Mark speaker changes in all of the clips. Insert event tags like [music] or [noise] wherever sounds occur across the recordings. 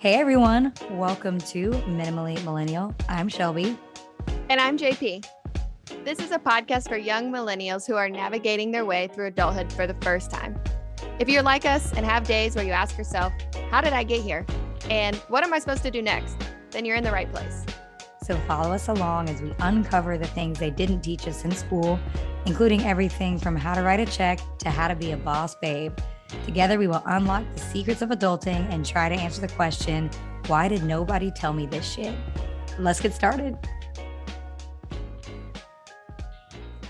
Speaker 1: Hey everyone, welcome to Minimally Millennial. I'm Shelby.
Speaker 2: And I'm JP. This is a podcast for young millennials who are navigating their way through adulthood for the first time. If you're like us and have days where you ask yourself, How did I get here? And what am I supposed to do next? Then you're in the right place.
Speaker 1: So follow us along as we uncover the things they didn't teach us in school, including everything from how to write a check to how to be a boss babe. Together, we will unlock the secrets of adulting and try to answer the question why did nobody tell me this shit? Let's get started.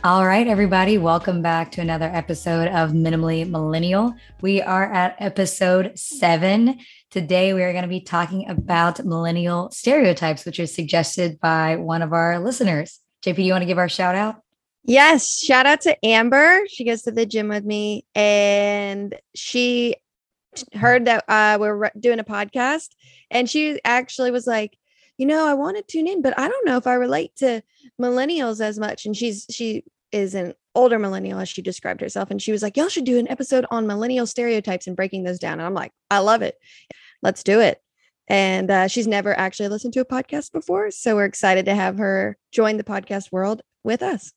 Speaker 1: All right, everybody, welcome back to another episode of Minimally Millennial. We are at episode seven. Today, we are going to be talking about millennial stereotypes, which is suggested by one of our listeners. JP, do you want to give our shout out?
Speaker 2: Yes, shout out to Amber. She goes to the gym with me, and she heard that uh, we're doing a podcast, and she actually was like, "You know, I want to tune in, but I don't know if I relate to millennials as much." And she's she is an older millennial, as she described herself, and she was like, "Y'all should do an episode on millennial stereotypes and breaking those down." And I'm like, "I love it. Let's do it." And uh, she's never actually listened to a podcast before, so we're excited to have her join the podcast world with us.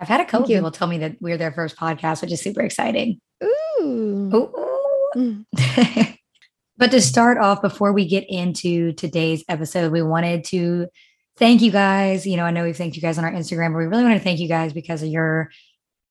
Speaker 1: I've had a couple people tell me that we're their first podcast, which is super exciting.
Speaker 2: Ooh.
Speaker 1: Ooh. Mm. [laughs] but to start off, before we get into today's episode, we wanted to thank you guys. You know, I know we've thanked you guys on our Instagram, but we really want to thank you guys because of your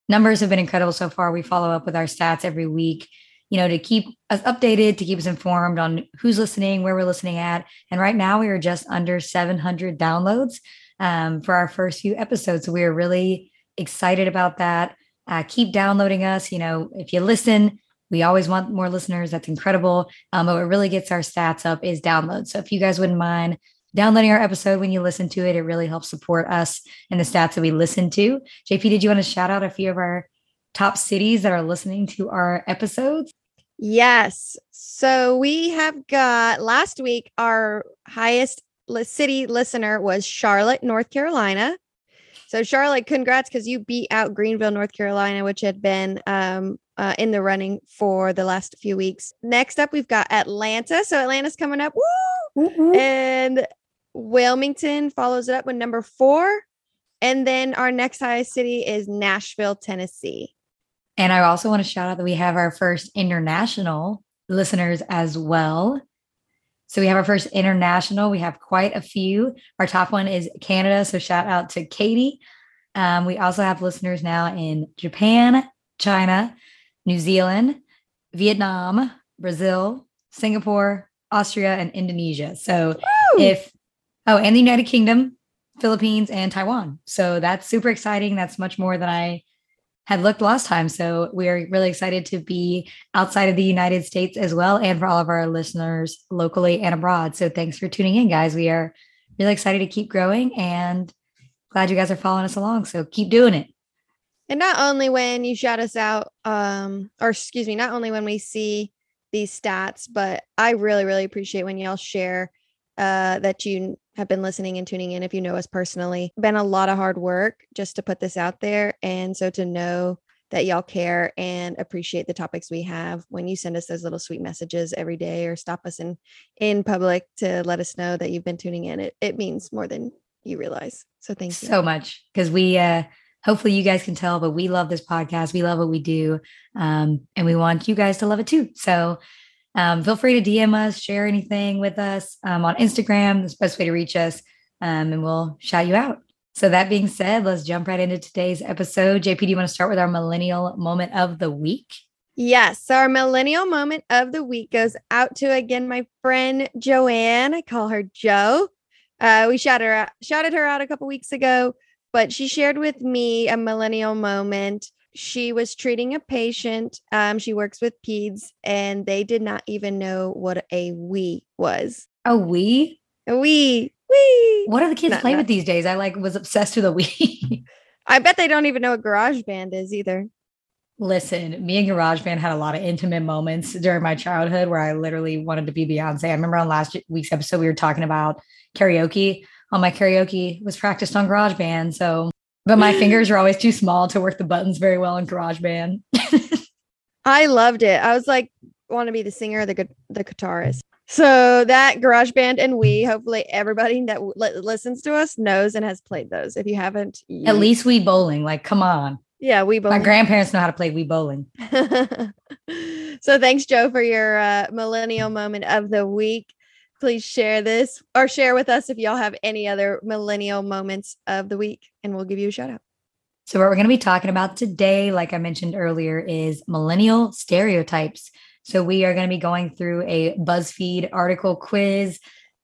Speaker 1: numbers have been incredible so far. We follow up with our stats every week, you know, to keep us updated, to keep us informed on who's listening, where we're listening at. And right now we are just under 700 downloads um, for our first few episodes. So we are really excited about that. Uh, keep downloading us. You know, if you listen, we always want more listeners. That's incredible. Um, but what really gets our stats up is downloads. So if you guys wouldn't mind downloading our episode when you listen to it, it really helps support us and the stats that we listen to. JP, did you want to shout out a few of our top cities that are listening to our episodes?
Speaker 2: Yes. So we have got last week, our highest city listener was Charlotte, North Carolina. So Charlotte, congrats because you beat out Greenville, North Carolina, which had been um, uh, in the running for the last few weeks. Next up, we've got Atlanta. So Atlanta's coming up. Woo! Mm-hmm. And Wilmington follows it up with number four. And then our next highest city is Nashville, Tennessee.
Speaker 1: And I also want to shout out that we have our first international listeners as well. So we have our first international. We have quite a few. Our top one is Canada. So shout out to Katie. Um, we also have listeners now in Japan, China, New Zealand, Vietnam, Brazil, Singapore, Austria, and Indonesia. So Woo! if, oh, and the United Kingdom, Philippines, and Taiwan. So that's super exciting. That's much more than I had looked last time. So we're really excited to be outside of the United States as well, and for all of our listeners locally and abroad. So thanks for tuning in, guys. We are really excited to keep growing and glad you guys are following us along. So keep doing it.
Speaker 2: And not only when you shout us out, um, or excuse me, not only when we see these stats, but I really, really appreciate when y'all share uh, that you have been listening and tuning in if you know us personally. Been a lot of hard work just to put this out there. And so to know that y'all care and appreciate the topics we have when you send us those little sweet messages every day or stop us in in public to let us know that you've been tuning in it it means more than you realize so thank you
Speaker 1: so much because we uh hopefully you guys can tell but we love this podcast we love what we do um and we want you guys to love it too so um, feel free to DM us, share anything with us um, on Instagram. That's the best way to reach us, um, and we'll shout you out. So, that being said, let's jump right into today's episode. JP, do you want to start with our millennial moment of the week?
Speaker 2: Yes. So our millennial moment of the week goes out to again my friend Joanne. I call her Joe. Uh, we shouted her out, shouted her out a couple weeks ago, but she shared with me a millennial moment she was treating a patient. Um, she works with peds, and they did not even know what a Wii was.
Speaker 1: A Wii?
Speaker 2: A Wii. Wii.
Speaker 1: What are the kids playing with these days? I like was obsessed with a Wii. [laughs]
Speaker 2: I bet they don't even know what GarageBand is either.
Speaker 1: Listen, me and GarageBand had a lot of intimate moments during my childhood where I literally wanted to be Beyonce. I remember on last week's episode we were talking about karaoke. All my karaoke was practiced on GarageBand, so but my fingers [laughs] are always too small to work the buttons very well in GarageBand. [laughs]
Speaker 2: I loved it. I was like, want to be the singer, the the guitarist. So that GarageBand and we, hopefully everybody that w- listens to us knows and has played those. If you haven't,
Speaker 1: At least Wii bowling. Like, come on.
Speaker 2: yeah, we both.
Speaker 1: My grandparents know how to play Wii bowling. [laughs]
Speaker 2: so thanks, Joe, for your uh, millennial moment of the week. Please share this or share with us if y'all have any other millennial moments of the week, and we'll give you a shout out.
Speaker 1: So, what we're going to be talking about today, like I mentioned earlier, is millennial stereotypes. So, we are going to be going through a BuzzFeed article quiz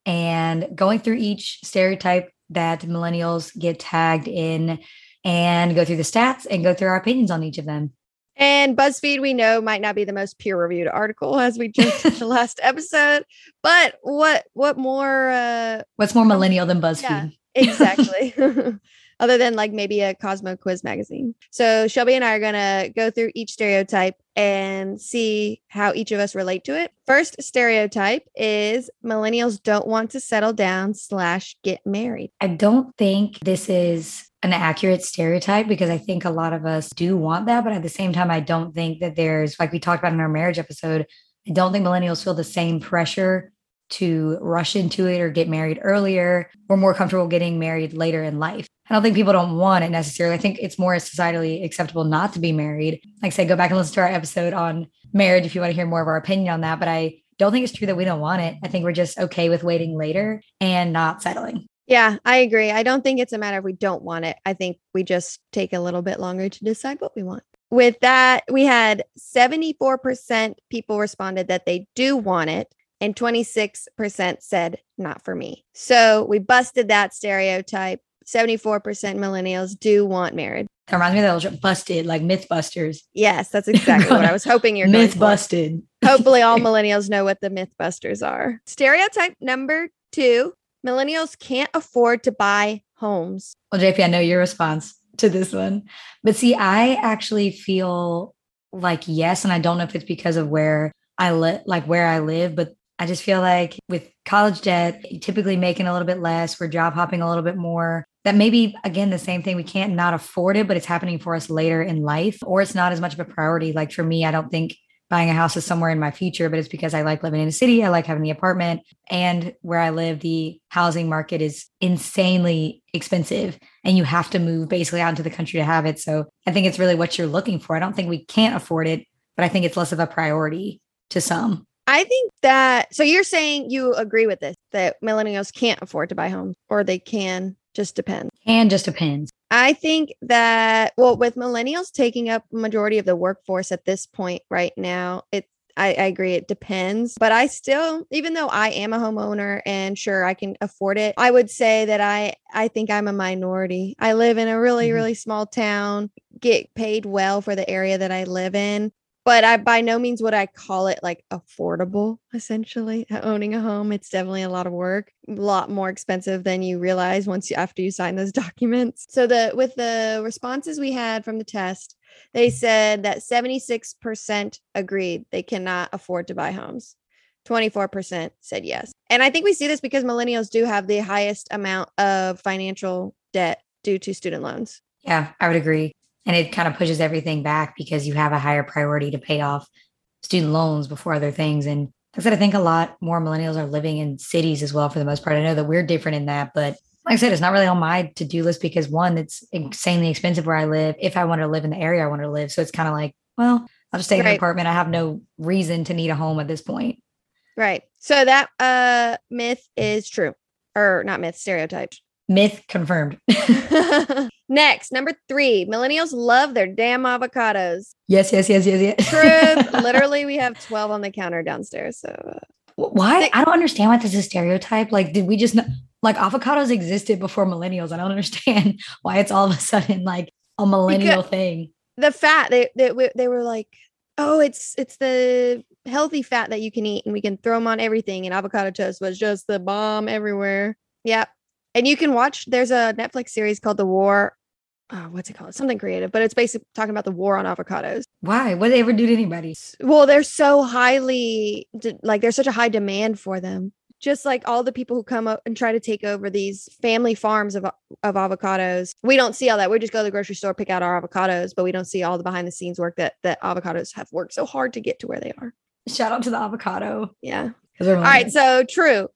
Speaker 1: and going through each stereotype that millennials get tagged in and go through the stats and go through our opinions on each of them.
Speaker 2: And BuzzFeed, we know, might not be the most peer-reviewed article, as we joked in the [laughs] last episode. But what what more? Uh,
Speaker 1: What's more millennial than BuzzFeed?
Speaker 2: Yeah. [laughs] exactly. [laughs] Other than like maybe a Cosmo quiz magazine. So Shelby and I are gonna go through each stereotype and see how each of us relate to it. First stereotype is millennials don't want to settle down slash get married.
Speaker 1: I don't think this is an accurate stereotype because I think a lot of us do want that. But at the same time, I don't think that there's, like we talked about in our marriage episode, I don't think millennials feel the same pressure to rush into it or get married earlier. We're more comfortable getting married later in life. I don't think people don't want it necessarily. I think it's more societally acceptable not to be married. Like I said, go back and listen to our episode on marriage if you want to hear more of our opinion on that. But I don't think it's true that we don't want it. I think we're just okay with waiting later and not settling.
Speaker 2: Yeah, I agree. I don't think it's a matter of we don't want it. I think we just take a little bit longer to decide what we want. With that, we had 74% people responded that they do want it, and 26% said not for me. So we busted that stereotype. 74% millennials do want marriage.
Speaker 1: That reminds me of that old busted, like Mythbusters.
Speaker 2: Yes, that's exactly what I was hoping you're
Speaker 1: Myth busted.
Speaker 2: Hopefully, all [laughs] millennials know what the Mythbusters are. Stereotype number two millennials can't afford to buy homes.
Speaker 1: Well, JP, I know your response to this one. But see, I actually feel like yes, and I don't know if it's because of where I live, like where I live, but I just feel like with college debt, typically making a little bit less, we're job hopping a little bit more. That maybe again the same thing. We can't not afford it, but it's happening for us later in life, or it's not as much of a priority. Like for me, I don't think buying a house is somewhere in my future, but it's because I like living in a city. I like having the apartment. And where I live, the housing market is insanely expensive and you have to move basically out into the country to have it. So I think it's really what you're looking for. I don't think we can't afford it, but I think it's less of a priority to some.
Speaker 2: I think that so you're saying you agree with this that millennials can't afford to buy homes or they can just depends.
Speaker 1: And just depends.
Speaker 2: I think that well with millennials taking up majority of the workforce at this point right now it I, I agree it depends but I still even though I am a homeowner and sure I can afford it I would say that I I think I'm a minority I live in a really
Speaker 1: Mhm.
Speaker 2: really small town get paid well for the area that I live in but I by no means would I call it like affordable essentially uh, owning a home. It's definitely a lot of work a lot more expensive than you realize once you after you sign those [laughs] documents. So the with the responses we had from the test they said that 76% agreed they cannot afford to buy homes. 24% said yes. And I think we see this because millennials do have the highest amount of financial debt due to student loans.
Speaker 1: Yeah, I would agree. And it kind of pushes everything back because you have a higher priority to pay off student loans before other things. And like I said, I think a lot more millennials are living in cities as well for the most part. I know that we're different in that, but like I said, it's not really on my to do list because one, it's insanely expensive where I live. If I wanted to live in the area I want to live. So it's kind of like, well, I'll just stay in
Speaker 2: Right.
Speaker 1: an apartment. I have no reason to need a home at this point.
Speaker 2: right so that uh myth is true or not myth stereotype
Speaker 1: Myth confirmed. [laughs]
Speaker 2: Next, number three, millennials love their damn avocados.
Speaker 1: yes, yes, yes, yes, yes.
Speaker 2: Truth. [laughs] Literally, we have 12 on the counter downstairs. So, uh,
Speaker 1: Why?
Speaker 2: They-
Speaker 1: I don't understand why this is a stereotype. Like, did we just know, like avocados existed before millennials? I don't [laughs] understand why it's all of a sudden like a millennial thing.
Speaker 2: the fat, they, they, they were like, oh, it's it's the healthy fat that you can eat and we can throw them on everything. And avocado toast was just the bomb everywhere. Yep. And you can watch, there's a Netflix series called The War. Oh, what's it called? Something creative, but it's basically talking about the war on avocados.
Speaker 1: Why? What did they ever do to anybody?
Speaker 2: Well, they're so highly like there's such a high demand for them. Just like all the people who come up and try to take over these family farms of of avocados. We don't see all that. We just go to the grocery store, pick out our avocados, but we don't see all the behind the scenes work that that avocados have worked so hard to get to where they are.
Speaker 1: Shout out to the avocado.
Speaker 2: Yeah.
Speaker 1: All
Speaker 2: right, so true.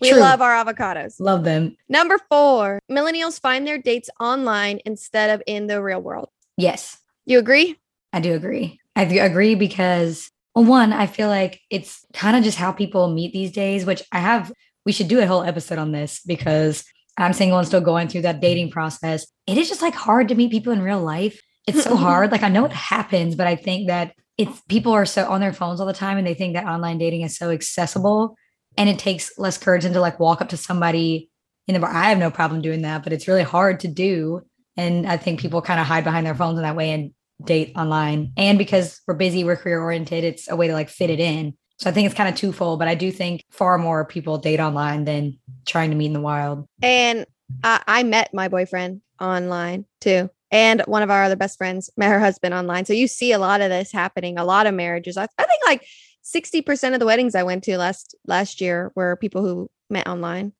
Speaker 2: We
Speaker 1: True.
Speaker 2: love our avocados.
Speaker 1: Love them.
Speaker 2: Number four, millennials find their dates online instead of in the real world.
Speaker 1: Yes,
Speaker 2: You agree?
Speaker 1: I do agree. I do agree because, well, one, I feel like it's kind of just how people meet these days, which I have, we should do a whole episode on this because I'm single and still going through that dating process. It is just like hard to meet people in real life. It's so [laughs] hard. Like I know it happens, but I think that it's people are so on their phones all the time and they think that online dating is so accessible and it takes less courage than to like walk up to somebody in the bar. I have no problem doing that, but it's really hard to do. And I think people kind of hide behind their phones in that way and date online. And because we're busy, we're career oriented, it's a way to like fit it in. So I think it's kind of twofold, but I do think far more people date online than trying to meet in the wild.
Speaker 2: And I, I met my boyfriend online too. And one of our other best friends met her husband online. So you see a lot of this happening, a lot of marriages. I, I think like 60% of the weddings I went to last last year were people who met online.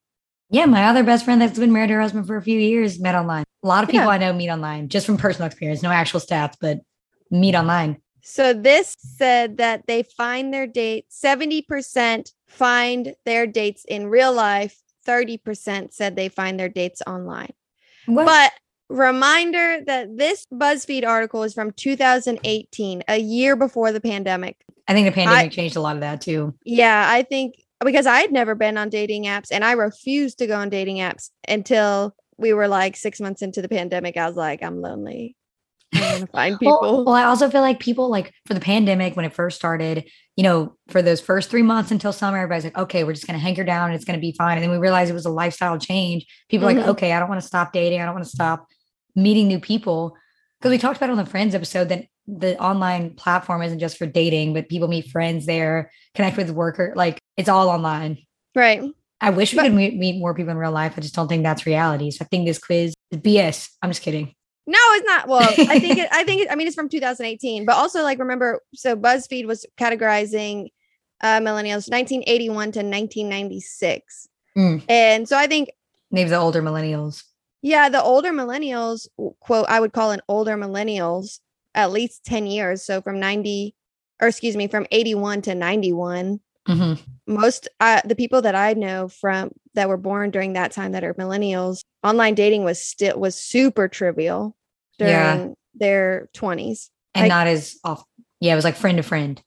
Speaker 1: Yeah, my other best friend that's been married to her husband for a few years met online. A lot of people
Speaker 2: Yeah.
Speaker 1: I know meet online just from personal experience, no actual stats, but meet online.
Speaker 2: So this said that they find their date, 70% find their dates in real life, 30% said they find their dates online.
Speaker 1: What?
Speaker 2: But reminder that this BuzzFeed article is from 2018, a year before the pandemic.
Speaker 1: I think the pandemic changed a lot of that too.
Speaker 2: Yeah, I think because I had never been on dating apps and I refused to go on dating apps until we were like six months into the pandemic. I was like, I'm lonely. I to [laughs] find people.
Speaker 1: Well, I also feel like people like for the pandemic when it first started, you know, for those first three months until summer, everybody's like, okay, we're just gonna hanker down and it's gonna be fine. And then we realized it was a lifestyle change. People
Speaker 2: Mhm.
Speaker 1: like, okay, I don't want to stop dating. I don't want to stop meeting new people. Because we talked about on the friends episode that the online platform isn't just for dating, but people meet friends there, connect with worker, like it's all online.
Speaker 2: right.
Speaker 1: I wish we
Speaker 2: But-
Speaker 1: could meet, meet more people in real life. I just don't think that's reality. So I think this quiz is BS. I'm just kidding.
Speaker 2: No, it's not. Well, I think it, I think it, I mean it's from 2018, but also like remember, so BuzzFeed was categorizing uh, millennials 1981 to 1996,
Speaker 1: Mm.
Speaker 2: and so I think
Speaker 1: Maybe the older millennials.
Speaker 2: Yeah, the older millennials, quote, I would call an older millennials at least 10 years. So from 90, or excuse me, from 81 to 91.
Speaker 1: hmm
Speaker 2: Most uh, the people that I know from that were born during that time that are millennials, online dating was still was super trivial during
Speaker 1: Yeah.
Speaker 2: their 20s.
Speaker 1: And
Speaker 2: Like-
Speaker 1: not as off. Yeah, it was like friend to friend.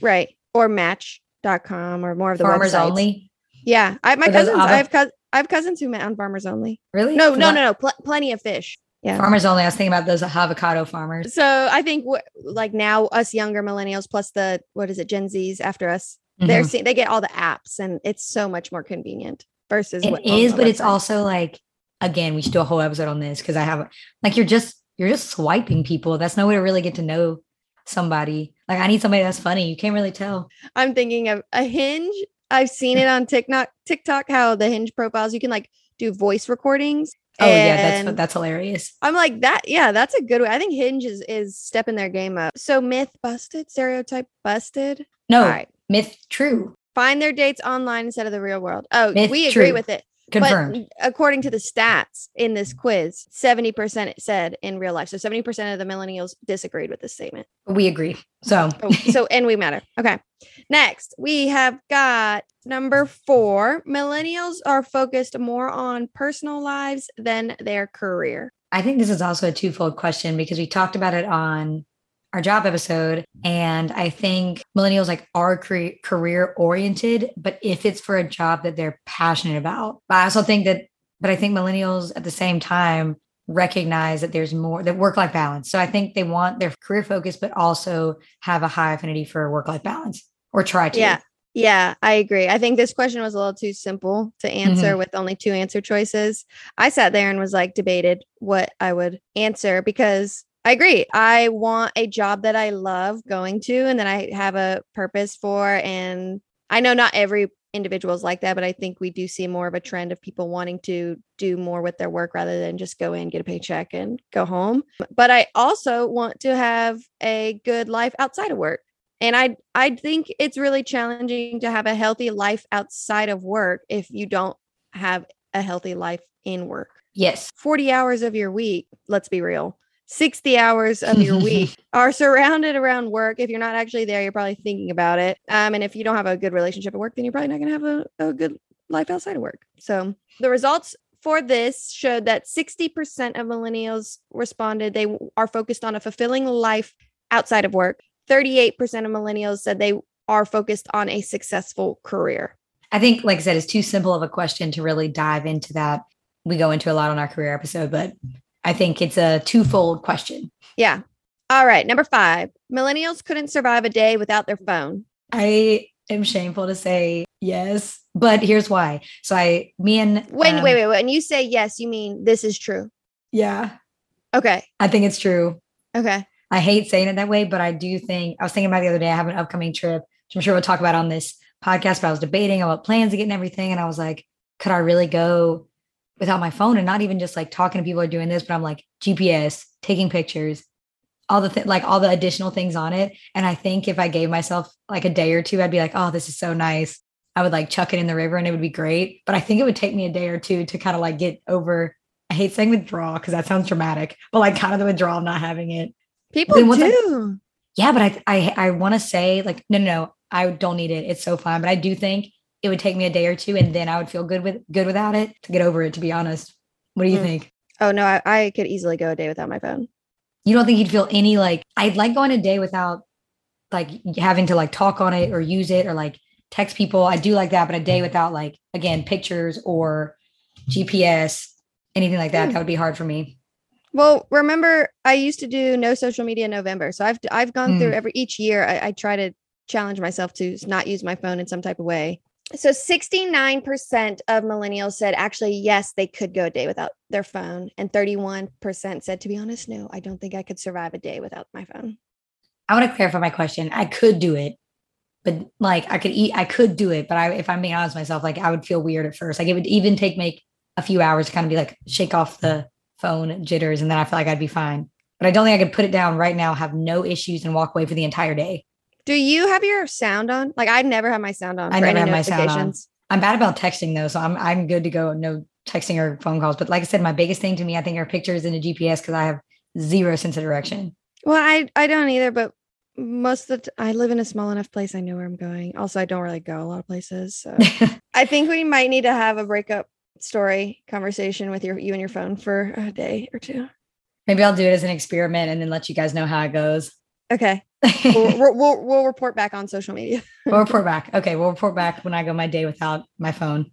Speaker 2: Right. Or match.com or more of the
Speaker 1: Farmers
Speaker 2: websites.
Speaker 1: only.
Speaker 2: Yeah. I my
Speaker 1: Or
Speaker 2: cousins, I have cous- I have cousins who met on farmers only.
Speaker 1: Really?
Speaker 2: No, no, no, no. Pl- plenty of fish. Yeah.
Speaker 1: Farmers only. I was thinking about those avocado farmers.
Speaker 2: So I think wh- like now us younger millennials plus the what is it Gen Zs after us they're
Speaker 1: Mhm.
Speaker 2: seeing they get all the apps and it's so much more convenient versus
Speaker 1: It
Speaker 2: what
Speaker 1: is, but it's also like again, we should do a whole episode on this because I have like you're just you're just swiping people. That's no way to really get to know somebody. Like I need somebody that's funny. You can't really tell.
Speaker 2: I'm thinking of a hinge. I've seen it on TikTok TikTok how the hinge profiles you can like do voice recordings.
Speaker 1: Oh yeah, that's that's hilarious.
Speaker 2: I'm like that. Yeah, that's a good way. I think Hinge is is stepping their game up. So myth busted, stereotype busted.
Speaker 1: No,
Speaker 2: right.
Speaker 1: myth true.
Speaker 2: Find their dates online instead of the real world. Oh,
Speaker 1: Myth
Speaker 2: we agree
Speaker 1: true.
Speaker 2: with it.
Speaker 1: Confirmed.
Speaker 2: But according to the stats in this quiz, 70% said in real life. So 70% of the millennials disagreed with this statement.
Speaker 1: we agree. So
Speaker 2: Oh, so and we matter. Okay. Next, we have got number 4. Millennials are focused more on personal lives than their career.
Speaker 1: I think this is also a twofold question because we talked about it on our job episode. And I think millennials like are cre- career oriented, but if it's for a job that they're passionate about. But I also think that, but I think millennials at the same time recognize that there's more that work life balance. So I think they want their career focus, but also have a high affinity for work life balance or try to.
Speaker 2: Yeah. Yeah, I agree. I think this question was a little too simple to answer mm-hmm. with only two answer choices. I sat there and was like debated what I would answer because I agree. I want a job that I love going to and that I have a purpose for. And I know not every individual is like that, but I think we do see more of a trend of people wanting to do more with their work rather than just go in, get a paycheck, and go home. But I also want to have a good life outside of work. And I I think it's really challenging to have a healthy life outside of work if you don't have a healthy life in work.
Speaker 1: Yes.
Speaker 2: 40 hours of your week, let's be real. 60 hours of your week [laughs] are surrounded around work. If you're not actually there, you're probably thinking about it. Um, and if you don't have a good relationship at work, then you're probably not going to have a, a good life outside of work. So the results for this showed that 60% of millennials responded they are focused on a fulfilling life outside of work. 38% of millennials said they are focused on a successful career.
Speaker 1: I think, like I said, it's too simple of a question to really dive into that. We go into a lot on our career episode, but I think it's a twofold question.
Speaker 2: Yeah. All right. Number five millennials couldn't survive a day without their phone.
Speaker 1: I am shameful to say yes, but here's why. So I, me and
Speaker 2: Wait,
Speaker 1: um,
Speaker 2: wait, wait. When you say yes, you mean this is true.
Speaker 1: Yeah,
Speaker 2: Okay.
Speaker 1: I think it's true.
Speaker 2: Okay.
Speaker 1: I hate saying it that way, but I do think I was thinking about the other day. I have an upcoming trip, which I'm sure we'll talk about on this podcast. But I was debating about plans to get and everything, and I was like, could I really go without my phone and not even just like talking to people or doing this? But I'm like GPS, taking pictures, all the th- like all the additional things on it. And I think if I gave myself like a day or two, I'd be like, oh, this is so nice. I would like chuck it in the river and it would be great. But I think it would take me a day or two to kind of like get over. I hate saying withdraw because that sounds dramatic, but like kind of the withdrawal of not having it.
Speaker 2: People
Speaker 1: once I-
Speaker 2: do.
Speaker 1: Yeah, but I I I want to say like no no no I don't need it. It's so fun, but I do think it would take me a day or two, and then I would feel good with good without it to get over it. To be honest, what do you
Speaker 2: Mm.
Speaker 1: think?
Speaker 2: oh, no, I, I could easily go a day without my phone.
Speaker 1: You don't think you'd feel any like I'd like going a day without like having to like talk on it or use it or like text people. I do like that, but a day without like again pictures or GPS anything like that
Speaker 2: Hmm.
Speaker 1: that would be hard for me.
Speaker 2: Well, remember, I used to do no social media in November. So I've I've gone through
Speaker 1: Mm.
Speaker 2: every each year. I, I try to challenge myself to not use my phone in some type of way. So 69% of millennials said actually yes, they could go a day without their phone. And 31% said, to be honest, no, I don't think I could survive a day without my phone.
Speaker 1: I want to clarify my question. I could do it, but like I could eat, I could do it, but I, if I'm being honest with myself, like I would feel weird at first. Like it would even take me a few hours to kind of be like shake off the phone jitters, and then I feel like I'd be fine. But I don't think I could put it down right now, have no issues, and walk away for the entire day.
Speaker 2: Do you have your sound on? Like I never have my sound on.
Speaker 1: I
Speaker 2: for
Speaker 1: never
Speaker 2: any
Speaker 1: have my sound on.
Speaker 2: notifications.
Speaker 1: I'm bad about texting though, so I'm I'm good to go. No texting or phone calls. But like I said, my biggest thing to me, I think, are pictures and a GPS because I have zero sense of direction.
Speaker 2: Well, I I don't either, but most of the t- I live in a small enough place. I know where I'm going. Also, I don't really go a lot of places, so [laughs] I think we might need to have a breakup story conversation with your you and your phone for a day or two.
Speaker 1: Maybe I'll do it as an experiment and then let you guys know how it goes.
Speaker 2: Okay, we'll, [laughs] we'll, we'll we'll report back on social media. [laughs]
Speaker 1: we'll report back. Okay, we'll report back when I go my day without my phone.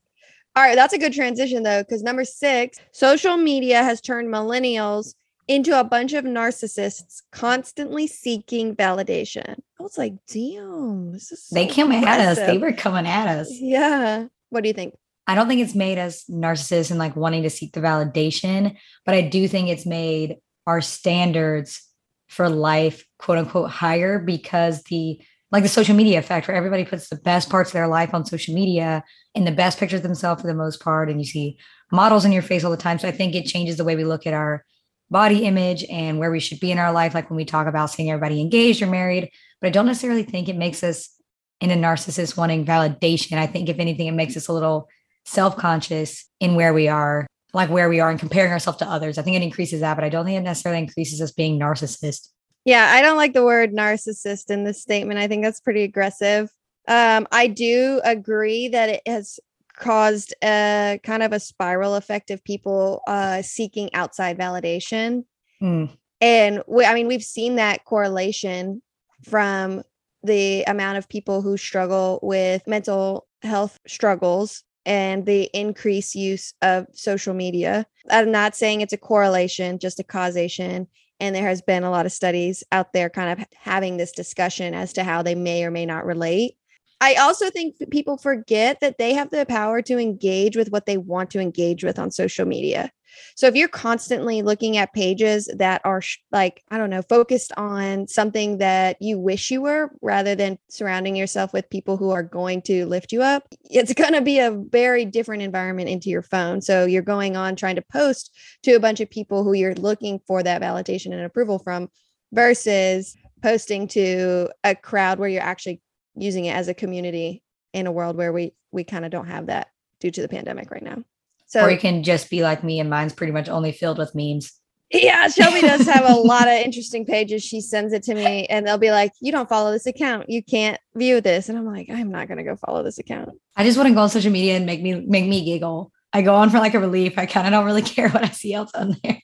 Speaker 2: All right, that's a good transition though, because number six, social media has turned millennials into a bunch of narcissists constantly seeking validation. I was like, damn, this is
Speaker 1: They
Speaker 2: so
Speaker 1: came at us. They were coming at us.
Speaker 2: Yeah. What do you think?
Speaker 1: I don't think it's made us narcissists and like wanting to seek the validation, but I do think it's made our standards for life, quote unquote, higher because the like the social media effect where everybody puts the best parts of their life on social media and the best pictures of themselves for the most part. And you see models in your face all the time. So I think it changes the way we look at our body image and where we should be in our life. Like when we talk about seeing everybody engaged or married, but I don't necessarily think it makes us in a narcissist wanting validation. I think if anything, it makes us a little self-conscious in where we are, like where we are and comparing ourselves to others. I think it increases that, but I don't think it necessarily increases us being narcissist.
Speaker 2: Yeah, I don't like the word narcissist in this statement. I think that's pretty aggressive. Um, I do agree that it has caused a kind of a spiral effect of people uh, seeking outside validation.
Speaker 1: Hmm.
Speaker 2: And we, I mean, we've seen that correlation from the amount of people who struggle with mental health struggles and the increased use of social media. I'm not saying it's a correlation, just a causation. And there has been a lot of studies out there kind of having this discussion as to how they may or may not relate. I also think people forget that they have the power to engage with what they want to engage with on social media. So if you're constantly looking at pages that are sh- like, I don't know, focused on something that you wish you were rather than surrounding yourself with people who are going to lift you up, it's going to be a very different environment into your phone. So you're going on trying to post to a bunch of people who you're looking for that validation and approval from versus posting to a crowd where you're actually using it as a community in a world where we we kind of don't have that due to the pandemic right now. So
Speaker 1: or you can just be like me and mine's pretty much only filled with memes.
Speaker 2: Yeah, Shelby does [laughs] have a lot of interesting pages. She sends it to me and they'll be like, You don't follow this account. You can't view this. And I'm like, I'm not gonna go follow this account.
Speaker 1: I just want to go on social media and make me make me giggle. I go on for like a relief. I kind of don't really [laughs] care what I see else on there.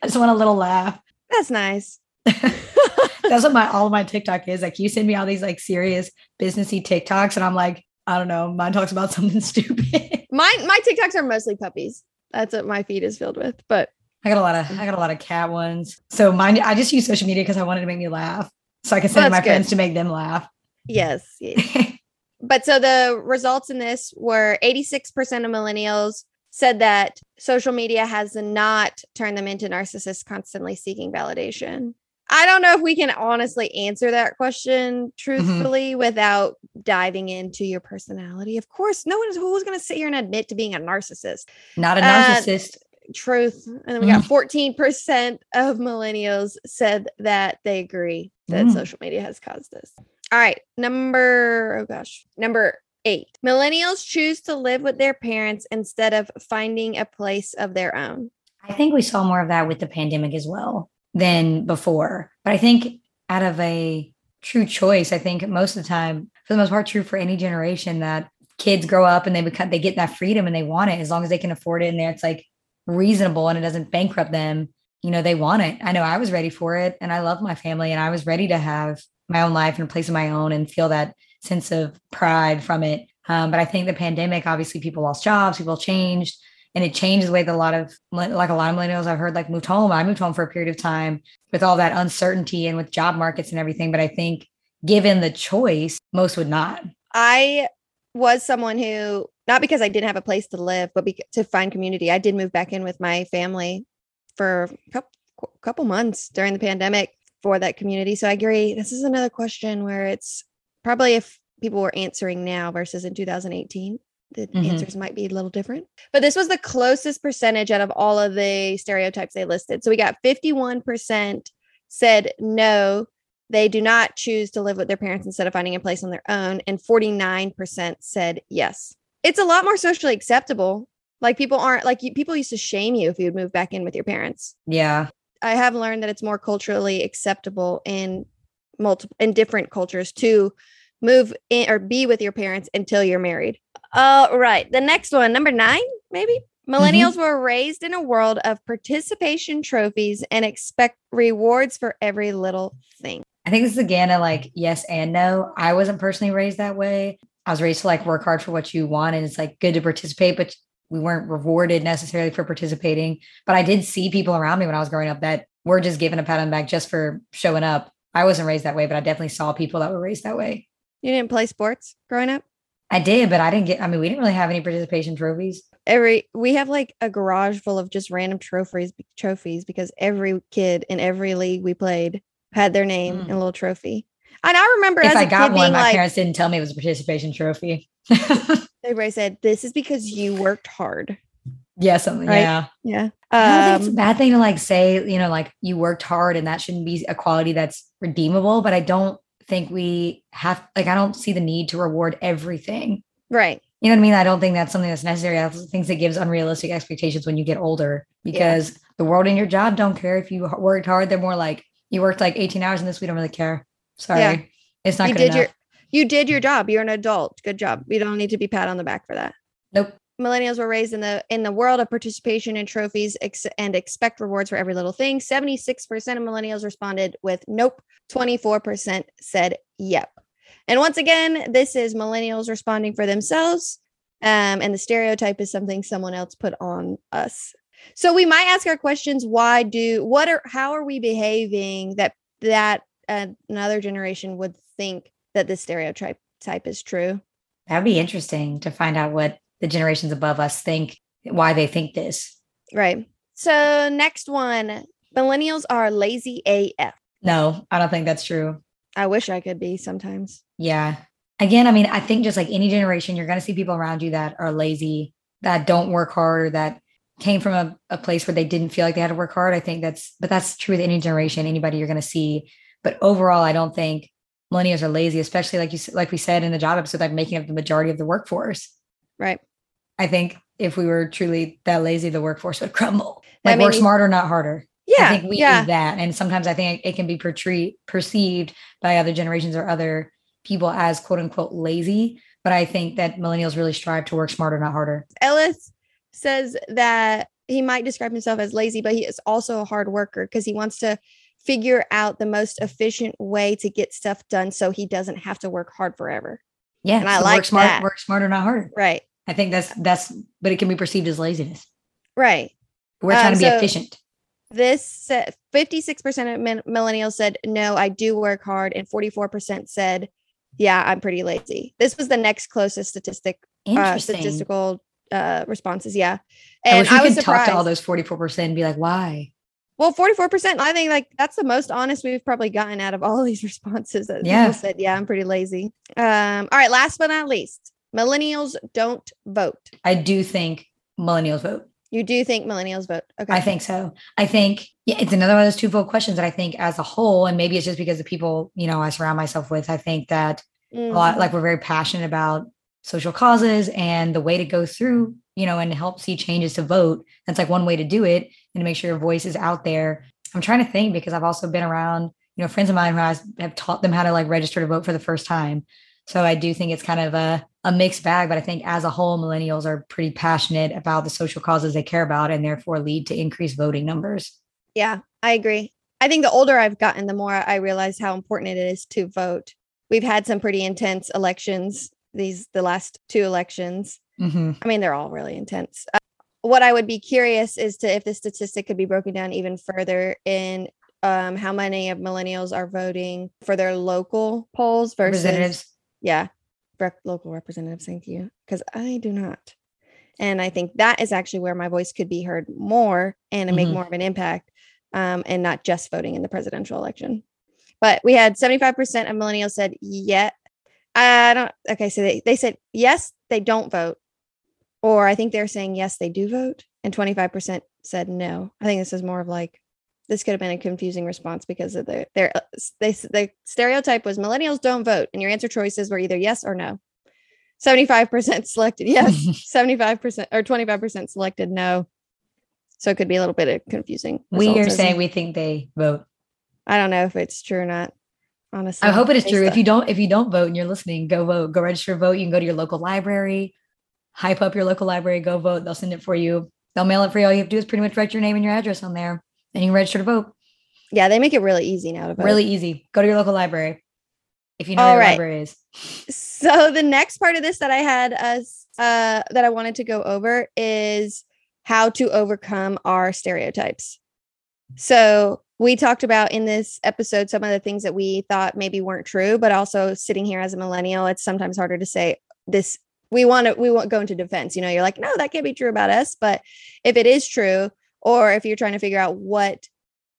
Speaker 1: I just want a little laugh.
Speaker 2: That's nice. [laughs]
Speaker 1: That's what my all of my TikTok is. Like you send me all these like serious businessy TikToks, and I'm like, I don't know. Mine talks about [laughs] something stupid.
Speaker 2: Mine, my TikToks are mostly puppies. That's what my feed is filled with. But
Speaker 1: I got a lot of I got a lot of cat ones. So mine, I just use social media because I wanted to make me laugh, so I can send
Speaker 2: Well,
Speaker 1: my
Speaker 2: good.
Speaker 1: friends to make them laugh.
Speaker 2: yes, [laughs] yes. but so the results in this were 86% of millennials said that social media has not turned them into narcissists constantly seeking validation. I don't know if we can honestly answer that question truthfully without diving into your personality. Of course, no one's who's going to sit here and admit to being a narcissist.
Speaker 1: Not a
Speaker 2: Uh,
Speaker 1: narcissist.
Speaker 2: Truth. And then we got 14% of millennials said that they agree that
Speaker 1: Mm.
Speaker 2: social media has caused this. All right. Number, oh gosh, number eight. Millennials choose to live with their parents instead of finding a place of their own.
Speaker 1: I think we saw more of that with the pandemic as well than before. But I think out of a true choice, I think most of the time, for the most part, true for any generation that kids grow up and they become they get that freedom and they want it as long as they can afford it and it's like reasonable and it doesn't bankrupt them. You know, they want it. I know I was ready for it and I love my family and I was ready to have my own life and a place of my own and feel that sense of pride from it. Um, but I think the pandemic, obviously, people lost jobs, people changed and it way that a lot of like a lot of millennials I've heard like moved home. I moved home for a period of time with all that uncertainty and with job markets and everything. But I think given the choice, most would not.
Speaker 2: I was someone who, not because I didn't have a place to live, but bec- to find community, I did move back in with my family for a couple, couple months during the pandemic for that community. So I agree. This is another question where it's probably if people were answering now versus in 2018, the
Speaker 1: Mhm.
Speaker 2: answers might be a little different. But this was the closest percentage out of all of the stereotypes they listed. So we got 51% said no, they do not choose to live with their parents instead of finding a place on their own. And 49% said yes. It's a lot more socially acceptable. Like people aren't like people used to shame you if you would move back in with your parents.
Speaker 1: Yeah.
Speaker 2: I have learned that it's more culturally acceptable in multiple in different cultures to move in or be with your parents until you're married. All right. The next one, number nine, maybe. Mm-hmm. Millennials were raised in a world of participation trophies and expect rewards for every little thing.
Speaker 1: I think this is again a like yes and no. I wasn't personally raised that way. I was raised to like work hard for what you want and it's like good to participate, but we weren't rewarded necessarily for participating. But I did see people around me when I was growing up that were just given a pat on the back just for showing up. I wasn't raised that way, but I definitely saw people that were raised that way.
Speaker 2: You didn't play sports growing up?
Speaker 1: I did, but I didn't get, I mean, we didn't really have any participation trophies.
Speaker 2: Every we have like a garage full of just random trophies trophies because every kid in every league we played had their name
Speaker 1: Mm.
Speaker 2: and a little trophy. And I remember
Speaker 1: If
Speaker 2: as a
Speaker 1: I got
Speaker 2: kid
Speaker 1: one, my
Speaker 2: like,
Speaker 1: parents didn't tell me it was a participation trophy. [laughs]
Speaker 2: everybody said, "This is because you worked hard."
Speaker 1: yeah, something.
Speaker 2: Right.
Speaker 1: Yeah.
Speaker 2: Yeah.
Speaker 1: I don't think it's a
Speaker 2: Um,
Speaker 1: bad thing to like say, you know, like you worked hard and that shouldn't be a quality that's redeemable. But I don't think we have, like, I don't see the need to reward everything.
Speaker 2: right.
Speaker 1: You know what I mean? I don't think that's something that's necessary. I think that gives unrealistic expectations when you get older because the world and your job don't care if you worked hard. They're more like, you worked like 18 hours in this, we don't really care. Sorry.
Speaker 2: Yeah.
Speaker 1: It's not
Speaker 2: you
Speaker 1: good
Speaker 2: did
Speaker 1: enough.
Speaker 2: your you did your job. You're an adult. Good job. We don't need to be pat on the back for that.
Speaker 1: nope.
Speaker 2: Millennials were raised in the in the world of participation and trophies ex- and expect rewards for every little thing. 76% of millennials responded with nope. 24% said yep. And once again this is millennials responding for themselves um, and the stereotype is something someone else put on us. So we might ask our questions why do what are how are we behaving that that uh, another generation would think that this stereotype type is true?
Speaker 1: That'd be interesting to find out what the generations above us think, why they think this.
Speaker 2: Right. So next one, millennials are lazy AF.
Speaker 1: No, I don't think that's true.
Speaker 2: I wish I could be sometimes.
Speaker 1: Yeah. Again, I mean, I think just like any generation, you're going to see people around you that are lazy, that don't work hard, or that came from a, a place where they didn't feel like they had to work hard. I think that's, but that's true with any generation, anybody you're going to see. But overall, I don't think millennials are lazy, especially like you, like we said in the job episode, like making up the majority of the workforce.
Speaker 2: Right.
Speaker 1: I think if we were truly that lazy, the workforce would [laughs] crumble. Like
Speaker 2: made
Speaker 1: work smarter, not harder.
Speaker 2: Yeah,
Speaker 1: I think we
Speaker 2: yeah.
Speaker 1: do that. And sometimes I think it can be portrayed perceived by other generations or other people as quote unquote lazy. But I think that millennials really strive to work smarter, not harder.
Speaker 2: Ellis says that he might describe himself as lazy, but he is also a hard worker because he wants to figure out the most efficient way to get stuff done so he doesn't have to work hard forever.
Speaker 1: Yeah.
Speaker 2: And I like
Speaker 1: work smart,
Speaker 2: that.
Speaker 1: work smarter, not harder.
Speaker 2: Right.
Speaker 1: I think that's that's but it can be perceived as laziness.
Speaker 2: Right.
Speaker 1: We're
Speaker 2: Um,
Speaker 1: trying to be
Speaker 2: so-
Speaker 1: efficient.
Speaker 2: This said 56% of min- millennials said, no, I do work hard. And 44% said, yeah, I'm pretty lazy. This was the next closest statistic, uh, statistical uh, responses. Yeah.
Speaker 1: I
Speaker 2: And
Speaker 1: we
Speaker 2: I, was surprised.
Speaker 1: talk to all those 44% and be like, why?
Speaker 2: Well, 44%, I think like that's the most honest we've probably gotten out of all of [laughs] these responses that
Speaker 1: Yeah.
Speaker 2: people said, yeah, I'm pretty lazy. Um, all right, last but not least, millennials don't vote.
Speaker 1: I do think millennials vote.
Speaker 2: You do think millennials vote? Okay.
Speaker 1: I think so. I think yeah, it's another one of those two vote questions that I think as a whole, and maybe it's just because the people, you know, I surround myself with, I think that a
Speaker 2: Mm,
Speaker 1: lot like we're very passionate about social causes and the way to go through, you know, and help see changes to vote. That's like one way to do it and to make sure your voice is out there. I'm trying to think because I've also been around, you know, friends of mine who I have taught them how to like register to vote for the first time. So I do think it's kind of a, a mixed bag, but I think as a whole, millennials are pretty passionate about the social causes they care about and therefore lead to increased voting numbers.
Speaker 2: Yeah, I agree. I think the older I've gotten, the more I realize how important it is to vote. We've had some pretty intense elections these the last two elections.
Speaker 1: Mhm.
Speaker 2: I mean, they're all really intense. Uh, what I would be curious is to if the statistic could be broken down even further in um, how many of millennials are voting for their local polls versus
Speaker 1: Representatives.
Speaker 2: yeah, rep- local representatives. Thank you, because I do not, and I think that is actually where my voice could be heard more and make
Speaker 1: Mhm.
Speaker 2: more of an impact, um, and not just voting in the presidential election. But we had seventy five percent of millennials said yeah. I don't. Okay, so they, they said yes, they don't vote, or I think they're saying yes, they do vote, and twenty five percent said no. I think this is more of like this could have been a confusing response because of their uh, their they the stereotype was millennials don't vote, and your answer choices were either yes or no. Seventy five percent selected yes, [laughs] seventy five percent or twenty five percent selected no. So it could be a little bit of confusing.
Speaker 1: we
Speaker 2: results
Speaker 1: are saying we think they vote.
Speaker 2: I don't know if it's true or not. Honestly,
Speaker 1: I hope it is true. If you don't, if you don't vote and you're listening, go vote. Go register vote. You can go to your local library, hype up your local library, go vote. They'll send it for you. They'll mail it for you. All you have to do is pretty much write your name and your address on there. And you can register to vote.
Speaker 2: yeah, they make it really easy now to vote.
Speaker 1: Really easy. Go to your local library. If you know
Speaker 2: All
Speaker 1: where your
Speaker 2: right.
Speaker 1: library is.
Speaker 2: so the next part of this that I had us uh that I wanted to go over is how to overcome our stereotypes. So we talked about in this episode some of the things that we thought maybe weren't true, but also sitting here as a millennial, it's sometimes harder to say this. We want to we won't go into defense. You know, you're like, no, that can't be true about us. But if it is true, or if you're trying to figure out what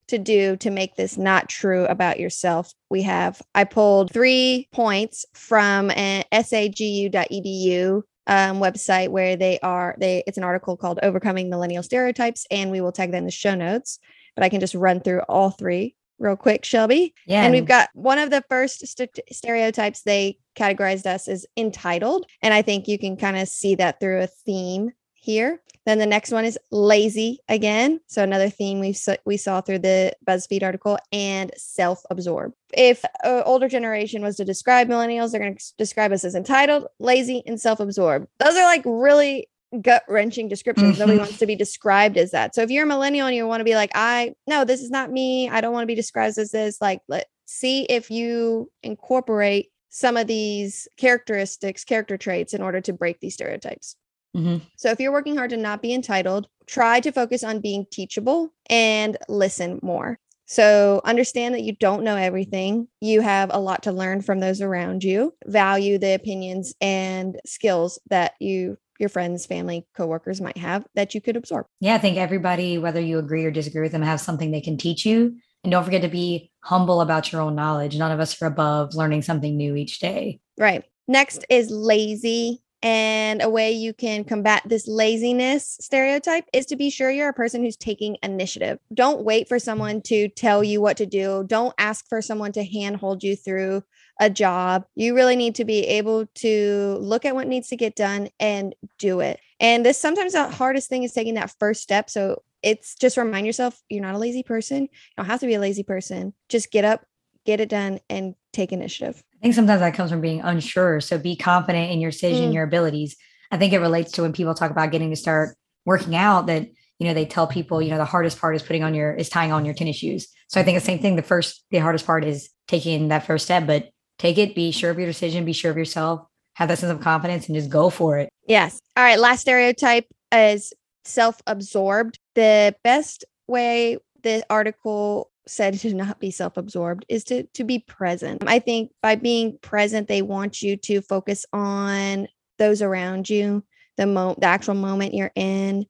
Speaker 2: to do to make this not true about yourself, we have I pulled three points from an sagu.edu um, website where they are they it's an article called Overcoming Millennial Stereotypes, and we will tag that in the show notes. But I can just run through all three real quick, Shelby.
Speaker 1: Yeah.
Speaker 2: And we've got one of the first st- stereotypes they categorized us as entitled. And I think you can kind of see that through a theme here. Then the next one is lazy again. So another theme we saw, we saw through the BuzzFeed article and self-absorb. If an older generation was to describe millennials, they're going to describe us as entitled, lazy, and self-absorbed. Those are like really gut-wrenching descriptions. Nobody
Speaker 1: Mhm.
Speaker 2: wants to be described as that. So if you're a millennial and you want to be like, I no, this is not me. I don't want to be described as this. Like, let see if you incorporate some of these characteristics, character traits in order to break these stereotypes.
Speaker 1: Mhm.
Speaker 2: So if you're working hard to not be entitled, try to focus on being teachable and listen more. So understand that you don't know everything. You have a lot to learn from those around you. Value the opinions and skills that you your friends, family, coworkers might have that you could absorb.
Speaker 1: Yeah, I think everybody, whether you agree or disagree with them, have something they can teach you. And don't forget to be humble about your own knowledge. None of us are above learning something new each day.
Speaker 2: Right. Next is lazy. And a way you can combat this laziness stereotype is to be sure you're a person who's taking initiative. Don't wait for someone to tell you what to do. Don't ask for someone to handhold you through a job. You really need to be able to look at what needs to get done and do it. And this sometimes the hardest thing is taking that first step. So it's just remind yourself you're not a lazy person. You don't have to be a lazy person. Just get up, get it done, and take initiative.
Speaker 1: I think sometimes that comes from being unsure. So be confident in your decision,
Speaker 2: Mm.
Speaker 1: your abilities. I think it relates to when people talk about getting to start working out that, you know, they tell people, you know, the hardest part is putting on your, is tying on your tennis shoes. So I think the same thing. The first, the hardest part is taking that first step, but take it, be sure of your decision, be sure of yourself, have that sense of confidence and just go for it.
Speaker 2: Yes. All right. Last stereotype is self absorbed. The best way the article said to not be self absorbed is to, to be present. I think by being present, they want you to focus on those around you, the, mo- the actual moment you're in,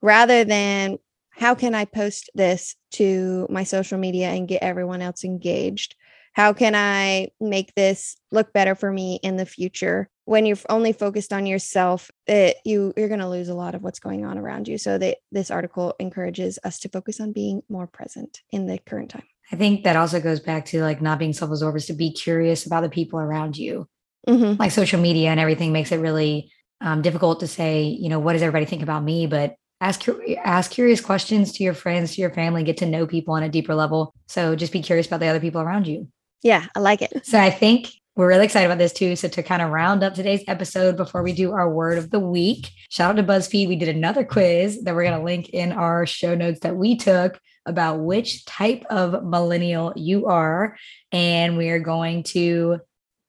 Speaker 2: rather than how can I post this to my social media and get everyone else engaged? How can I make this look better for me in the future? When you're only focused on yourself, it, you you're going to lose a lot of what's going on around you. So that this article encourages us to focus on being more present in the current time.
Speaker 1: I think that also goes back to like not being self-absorbed is to be curious about the people around you.
Speaker 2: Mhm.
Speaker 1: Like social media and everything makes it really um, difficult to say, you know, what does everybody think about me? But ask ask curious questions to your friends, to your family, get to know people on a deeper level. So just be curious about the other people around you.
Speaker 2: Yeah, I like it.
Speaker 1: So I think we're really excited about this too. So to kind of round up today's episode before we do our word of the week, shout out to BuzzFeed. We did another quiz that we're going to link in our show notes that we took about which type of millennial you are. And we are going to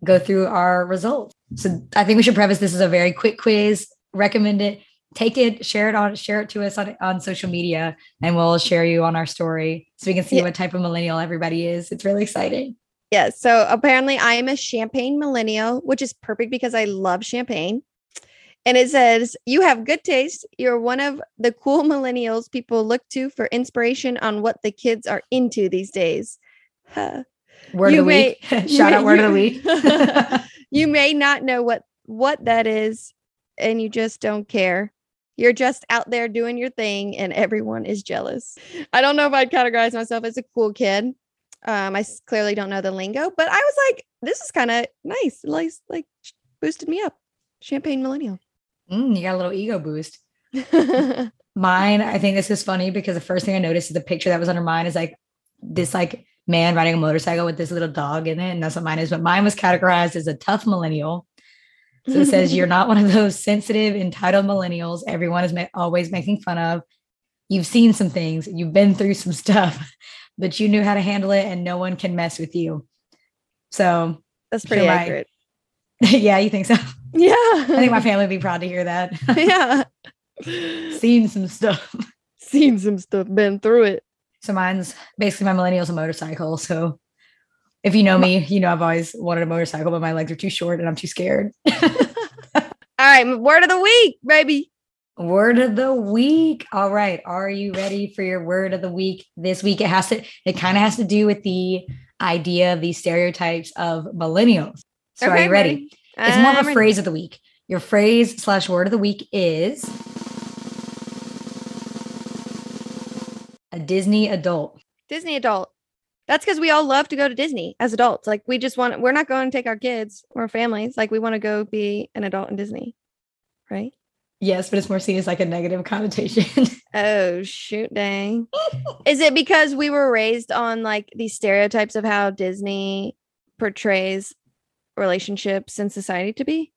Speaker 1: go through our results. So I think we should preface this is a very quick quiz. Recommend it. Take it, share it on, share it to us on, on social media, and we'll share you on our story so we can see
Speaker 2: Yeah.
Speaker 1: what type of millennial everybody is. It's really exciting.
Speaker 2: Yeah. So apparently, I am a champagne millennial, which is perfect because I love champagne. And it says, You have good taste. You're one of the cool [laughs] millennials people look to for inspiration on what the kids are into these days. Huh.
Speaker 1: Word
Speaker 2: You
Speaker 1: of the
Speaker 2: may-
Speaker 1: week. [laughs] [laughs] Shout
Speaker 2: may-
Speaker 1: out word of the week.
Speaker 2: You may not know what what that is, and you just don't care. You're just out there doing your thing, and everyone is jealous. I don't know if I'd categorize myself as a cool kid. Um, I clearly don't know the lingo, but I was like, this is kind of nice. Like, like boosted me up. Champagne millennial.
Speaker 1: Mm, you got a little ego boost. [laughs] Mine, I think this is funny because the first thing I noticed is the picture that was under mine is like this like man riding a motorcycle with this little dog in it. And that's what mine is. But mine was categorized as a tough millennial. So it says you're [laughs] not one of those sensitive, entitled millennials everyone is ma- always making fun of. You've seen some things, you've been through some stuff, but you knew how to handle it and no one can mess with you. So
Speaker 2: That's pretty
Speaker 1: my-
Speaker 2: accurate. [laughs]
Speaker 1: yeah, you think so?
Speaker 2: Yeah.
Speaker 1: I think my family would be proud to hear that. [laughs] [laughs]
Speaker 2: yeah.
Speaker 1: Seen some stuff.
Speaker 2: Seen some stuff, been through it.
Speaker 1: So mine's basically my millennial's a motorcycle. So if you know me, you know I've always wanted a motorcycle, but my legs are too short and I'm too scared.
Speaker 2: All right, word of the week, baby.
Speaker 1: Word of the week. All right. Are you ready for your word of the week this week? It has to, it kind of has to do with the idea of these stereotypes of millennials. So are you ready? It's more of a
Speaker 2: ready.
Speaker 1: phrase of the week. Your phrase slash word of the week is a Disney adult.
Speaker 2: Disney adult. That's because we all love to go to Disney as adults. Like we just want, we're not going to take our kids or families. Like we want to go be an adult in Disney, right?
Speaker 1: Yes, but it's more seen as like a negative connotation. [laughs]
Speaker 2: Oh shoot, dang! [laughs] Is it because we were raised on like these stereotypes of how Disney portrays relationships in society to be?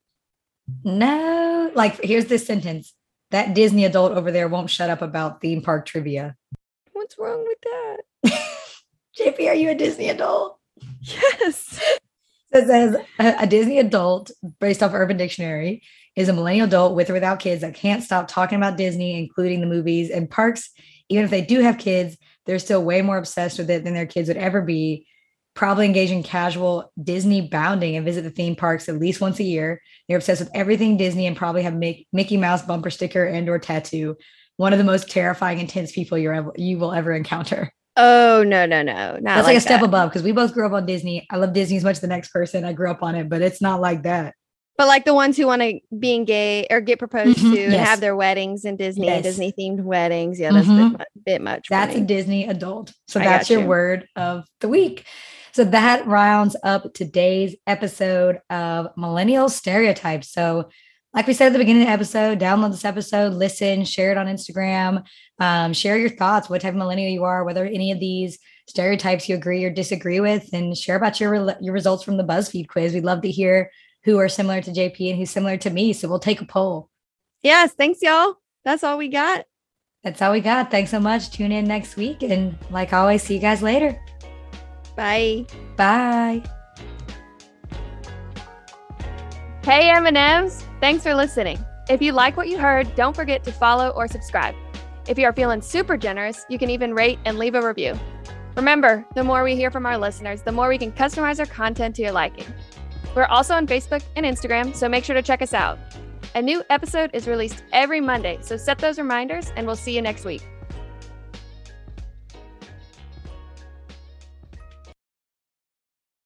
Speaker 1: no, like here's this sentence. That Disney adult over there won't shut up about theme park trivia.
Speaker 2: What's wrong with that? [laughs]
Speaker 1: JP, are you a Disney adult?
Speaker 2: Yes.
Speaker 1: It says a, a Disney adult, based off Urban Dictionary, is a millennial adult with or without kids that can't stop talking about Disney, including the movies and parks. Even if they do have kids, they're still way more obsessed with it than their kids would ever be. Probably engage in casual Disney bounding and visit the theme parks at least once a year. They're obsessed with everything Disney and probably have Mick- Mickey Mouse bumper sticker and or tattoo. One of the most terrifying, intense people you're ever, you will ever encounter.
Speaker 2: Oh no no no! Not
Speaker 1: That's like, a step
Speaker 2: that.
Speaker 1: above because we both grew up on Disney. I love Disney as much as the next person. I grew up on it, but it's not like that.
Speaker 2: But like the ones who want to be engaged or get proposed
Speaker 1: Mhm,
Speaker 2: to and have their weddings in Disney,
Speaker 1: Yes.
Speaker 2: Disney themed weddings. Yeah, that's a
Speaker 1: Mhm.
Speaker 2: bit, bit much.
Speaker 1: That's a. Disney adult. So
Speaker 2: I
Speaker 1: that's your
Speaker 2: you.
Speaker 1: word of the week. So that rounds up today's episode of Millennial Stereotypes. So like we said at the beginning of the episode, download this episode, listen, share it on Instagram, um, share your thoughts, what type of millennial you are, whether any of these stereotypes you agree or disagree with, and share about your your results from the BuzzFeed quiz. We'd love to hear who are similar to JP and who's similar to me. So we'll take a poll.
Speaker 2: Yes, thanks, y'all. That's all we got.
Speaker 1: That's all we got. Thanks so much. Tune in next week, and like always, see you guys later.
Speaker 2: Bye.
Speaker 1: Bye.
Speaker 2: Hey, M&Ms. Thanks for listening. If you like what you heard, don't forget to follow or subscribe. If you are feeling super generous, you can even rate and leave a review. Remember, the more we hear from our listeners, the more we can customize our content to your liking. We're also on Facebook and Instagram, so make sure to check us out. A new episode is released every Monday, so set those reminders and we'll see you next week.